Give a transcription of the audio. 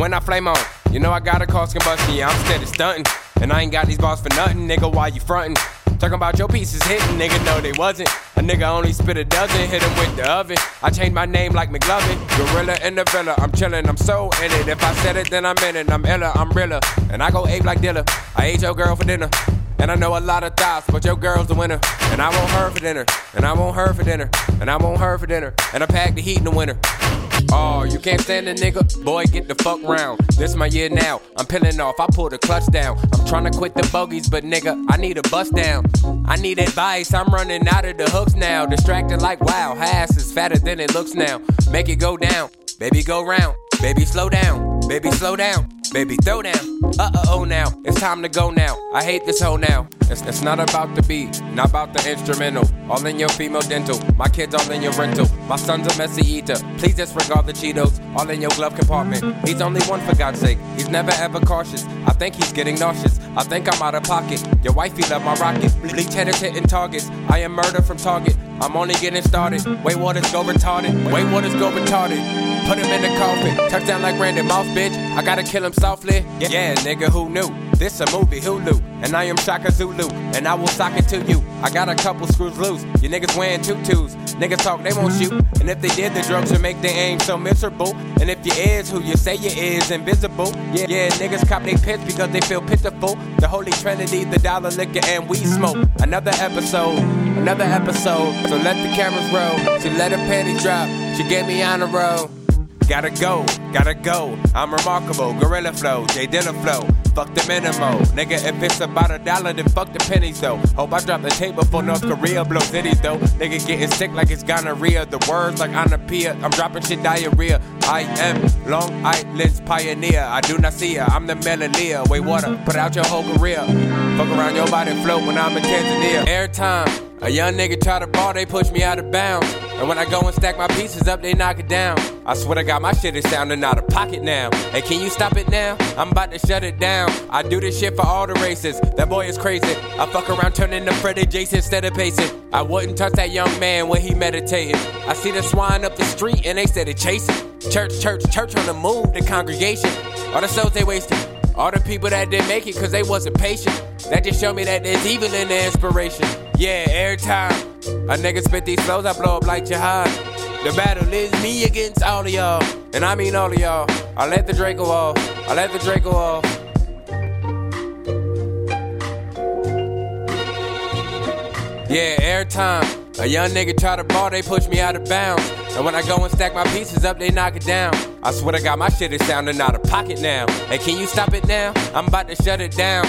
when I flame on, you know I gotta cause combustion. Yeah, I'm steady stunting. And I ain't got these balls for nothing, nigga. Why you frontin'? Talking about your pieces hitting, nigga. No, they wasn't. A nigga only spit a dozen, hit him with the oven. I changed my name like McLovin. Gorilla in the villa, I'm chillin', I'm so in it. If I said it, then I'm in it. I'm illa, I'm realer. And I go ape like Dilla. I ate your girl for dinner. And I know a lot of thoughts, but your girl's the winner. And I want her for dinner. And I want her for dinner. And I want her for dinner. And I pack the heat in the winter. Oh, you can't stand a nigga? Boy, get the fuck round. This my year now. I'm peeling off, I pull the clutch down. I'm trying to quit the bogeys, but nigga, I need a bust down. I need advice, I'm running out of the hooks now. Distracted like wow, ass is fatter than it looks now. Make it go down, baby, go round. Baby, slow down, baby, slow down. Baby, throw down. Uh oh now. It's time to go now. I hate this hoe now. It's, it's not about the beat, not about the instrumental. All in your female dental. My kids all in your rental. My son's a messy eater. Please disregard the Cheetos. All in your glove compartment. He's only one for God's sake. He's never ever cautious. I think he's getting nauseous. I think I'm out of pocket. Your wifey love my rocket. Bleach headers hitting targets. I am murder from Target. I'm only getting started. Way waters go retarded. Way waters go retarded. Put him in the coffin. Touchdown like Randy Moss, bitch. I gotta kill him softly. Yeah, yeah, nigga, who knew? This a movie, Hulu. And I am Shaka Zulu. And I will sock it to you. I got a couple screws loose. You niggas wearing tutus. Niggas talk, they won't shoot. And if they did, the drugs would make their aim so miserable. And if you is who you say you is, invisible. Yeah, yeah, niggas cop they pits because they feel pitiful. The Holy Trinity, the dollar liquor, and we smoke. Another episode, another episode. So let the cameras roll. She let her panties drop. She gave me on the road. Gotta go, gotta go. I'm remarkable. Gorilla flow, J Dilla flow. Fuck the minimo. Nigga, if it's about a dollar, then fuck the pennies though. Hope I drop the tape before North Korea blow cities though. Nigga getting sick like it's gonorrhea. The words like onomatopoeia. I'm dropping shit diarrhea. I am Long Island's pioneer. I do not see her. I'm the Melalea. Wait, water. Put out your whole career. Fuck around your body float when I'm in Tanzania. Airtime. A young nigga try to ball, they push me out of bounds. And when I go and stack my pieces up, they knock it down. I swear to God, my shit is sounding out of pocket now. Hey, can you stop it now? I'm about to shut it down. I do this shit for all the races. That boy is crazy. I fuck around turning to Freddy Jason instead of pacing. I wouldn't touch that young man when he meditating. I see the swine up the street and they started chasing. Church, church, church on the move, the congregation. All the souls they wasted. All the people that didn't make it cause they wasn't patient. That just showed me that there's evil in the inspiration. Yeah, every time a nigga spit these flows, I blow up like jihad. The battle is me against all of y'all. And I mean all of y'all. I let the Draco off. I let the Draco off. Yeah, every time a young nigga try to ball, they push me out of bounds. And when I go and stack my pieces up, they knock it down. I swear to God, my shit is sounding out of pocket now. Hey, can you stop it now? I'm about to shut it down.